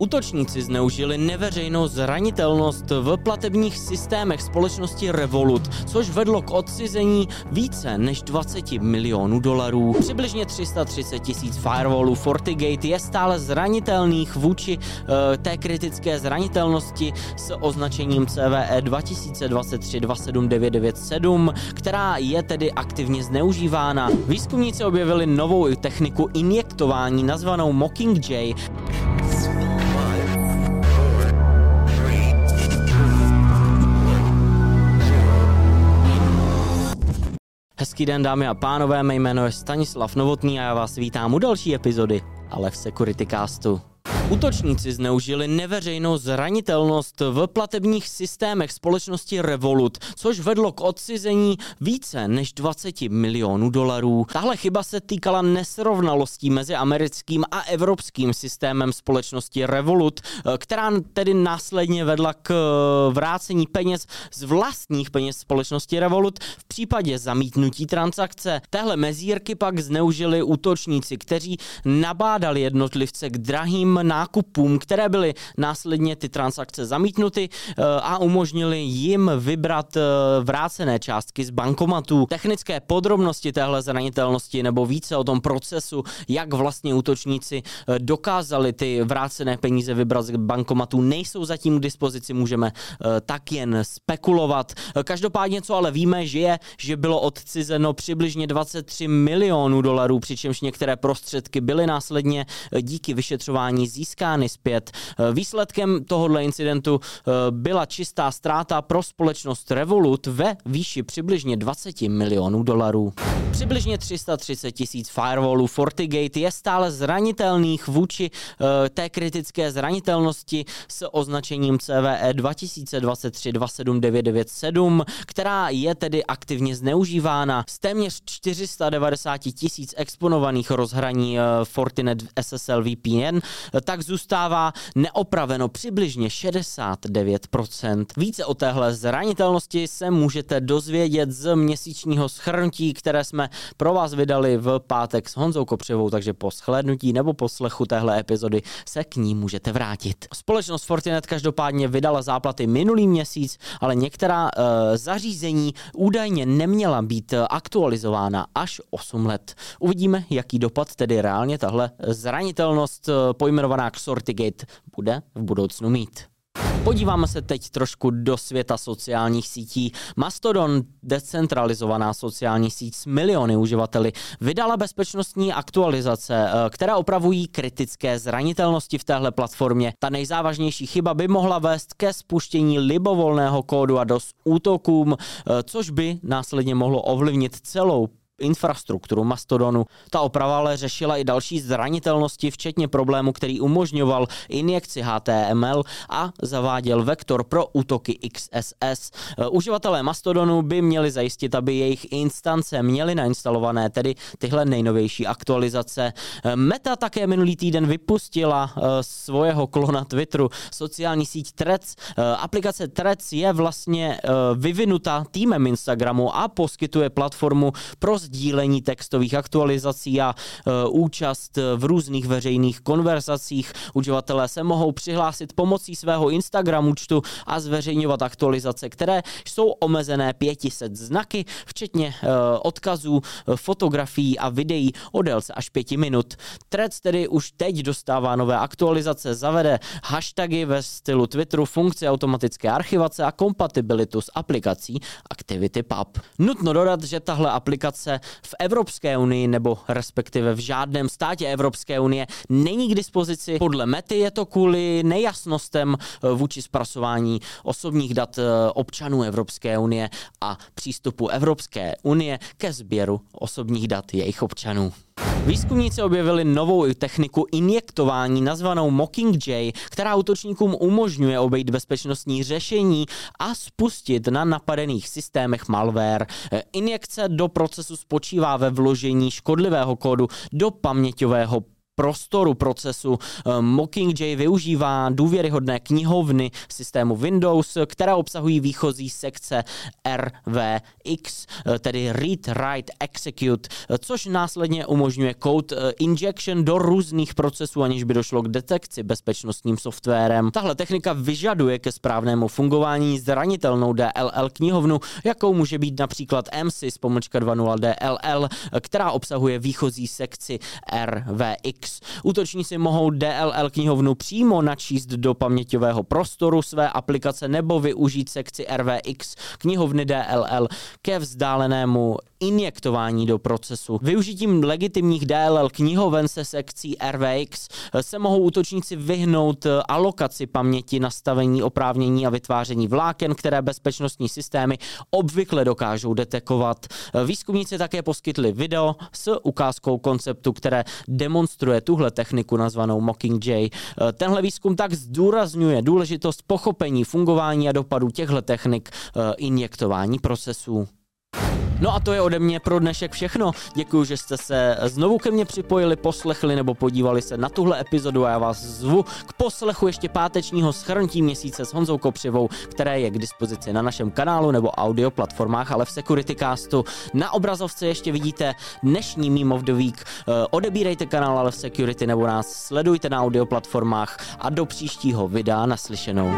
Útočníci zneužili neveřejnou zranitelnost v platebních systémech společnosti Revolut, což vedlo k odcizení více než 20 milionů dolarů. Přibližně 330 tisíc firewallů FortiGate je stále zranitelných vůči uh, té kritické zranitelnosti s označením CVE 2023-27997, která je tedy aktivně zneužívána. Výzkumníci objevili novou techniku injektování nazvanou Mockingjay, Hezký den dámy a pánové, mé jméno je Stanislav Novotný a já vás vítám u další epizody, ale v Security Castu. Útočníci zneužili neveřejnou zranitelnost v platebních systémech společnosti Revolut, což vedlo k odcizení více než 20 milionů dolarů. Tahle chyba se týkala nesrovnalostí mezi americkým a evropským systémem společnosti Revolut, která tedy následně vedla k vrácení peněz z vlastních peněz společnosti Revolut v případě zamítnutí transakce. Téhle mezírky pak zneužili útočníci, kteří nabádali jednotlivce k drahým nákupům, které byly následně ty transakce zamítnuty eh, a umožnili jim vybrat eh, vrácené částky z bankomatů. Technické podrobnosti téhle zranitelnosti nebo více o tom procesu, jak vlastně útočníci eh, dokázali ty vrácené peníze vybrat z bankomatů, nejsou zatím k dispozici, můžeme tak jen spekulovat. Každopádně, co ale víme, že je, že bylo odcizeno přibližně 23 milionů dolarů, přičemž některé prostředky byly následně díky vyšetřování získány získány zpět. Eh, výsledkem tohohle incidentu eh, byla čistá ztráta pro společnost Revolut ve výši přibližně 20 milionů dolarů. Přibližně 330 tisíc firewallů FortiGate je stále zranitelných vůči uh, té kritické zranitelnosti s označením CVE 2023-27997, která je tedy aktivně zneužívána. Z téměř 490 tisíc exponovaných rozhraní Fortinet SSL VPN, tak zůstává neopraveno přibližně 69%. Více o téhle zranitelnosti se můžete dozvědět z měsíčního schrnutí, které jsme pro vás vydali v pátek s Honzou Kopřivou, takže po shlédnutí nebo poslechu téhle epizody se k ní můžete vrátit. Společnost Fortinet každopádně vydala záplaty minulý měsíc, ale některá uh, zařízení údajně neměla být aktualizována až 8 let. Uvidíme, jaký dopad tedy reálně tahle zranitelnost uh, pojmenovaná Xortigate bude v budoucnu mít. Podíváme se teď trošku do světa sociálních sítí. Mastodon, decentralizovaná sociální síť s miliony uživateli, vydala bezpečnostní aktualizace, eh, které opravují kritické zranitelnosti v téhle platformě. Ta nejzávažnější chyba by mohla vést ke spuštění libovolného kódu a dos útokům, eh, což by následně mohlo ovlivnit celou infrastrukturu Mastodonu. Ta oprava ale řešila i další zranitelnosti, včetně problému, který umožňoval injekci HTML a zaváděl vektor pro útoky XSS. Uživatelé Mastodonu by měli zajistit, aby jejich instance měly nainstalované tedy tyhle nejnovější aktualizace. Meta také minulý týden vypustila eh, svého klona Twitteru, sociální síť Threads. Eh, aplikace Threads je vlastně eh, vyvinuta týmem Instagramu a poskytuje platformu pro sdílení textových aktualizací a e, účast v různých veřejných konverzacích. Uživatelé se mohou přihlásit pomocí svého Instagram účtu a zveřejňovat aktualizace, které jsou omezené 500 znaky, včetně e, odkazů, fotografií a videí o délce až 5 minut. Threads tedy už teď dostává nové aktualizace, zavede hashtagy ve stylu Twitteru, funkci automatické archivace a kompatibilitu s aplikací ActivityPub. Nutno dodat, že tahle aplikace v Evropské unii nebo respektive v žádném státě Evropské unie není k dispozici. Podle Mety je to kvůli nejasnostem eh, vůči zpracování osobních dat eh, občanů Evropské unie a přístupu Evropské unie ke sběru osobních dat jejich občanů. Výzkumníci objevili novou techniku injektování nazvanou Mockingjay, která útočníkům umožňuje obejít bezpečnostní řešení a spustit na napadených systémech malware. Injekce do procesu spočívá ve vložení škodlivého kódu do paměťového prostoru procesu. Mockingjay využívá důvěryhodné knihovny systému Windows, která obsahují výchozí sekce RVX, tedy Read, Write, Execute, což následně umožňuje code injection do různých procesů, aniž by došlo k detekci bezpečnostním softwarem. Tahle technika vyžaduje ke správnému fungování zranitelnou DLL knihovnu, jakou může být například MSys pomlčka 2.0 DLL, která obsahuje výchozí sekci RVX. Útočníci mohou DLL knihovnu přímo načíst do paměťového prostoru své aplikace nebo využít sekci RVX knihovny DLL ke vzdálenému injektování do procesu. Využitím legitimních DLL knihoven se sekcí RVX se mohou útočníci vyhnout alokaci paměti, nastavení oprávnění a vytváření vláken, které bezpečnostní systémy obvykle dokážou detekovat. Výzkumníci také poskytli video s ukázkou konceptu, které demonstruje tuhle techniku nazvanou Mockingjay. Tenhle výzkum tak zdůrazňuje důležitost pochopení fungování a dopadu těchto technik eh, injektování procesů. No a to je ode mě pro dnešek všechno. Děkuji, že jste se znovu ke mně připojili, poslechli nebo podívali se na tuhle epizodu a já vás zvu k poslechu ještě pátečního schrnutí měsíce s Honzou Kopřivou, které je k dispozici na našem kanálu nebo audio platformách, ale v Securitycastu. Na obrazovce ještě vidíte dnešní Meme of the Week. Eh, odebírejte kanál ale v Security nebo nás sledujte na audio platformách a do příštího videa naslyšenou.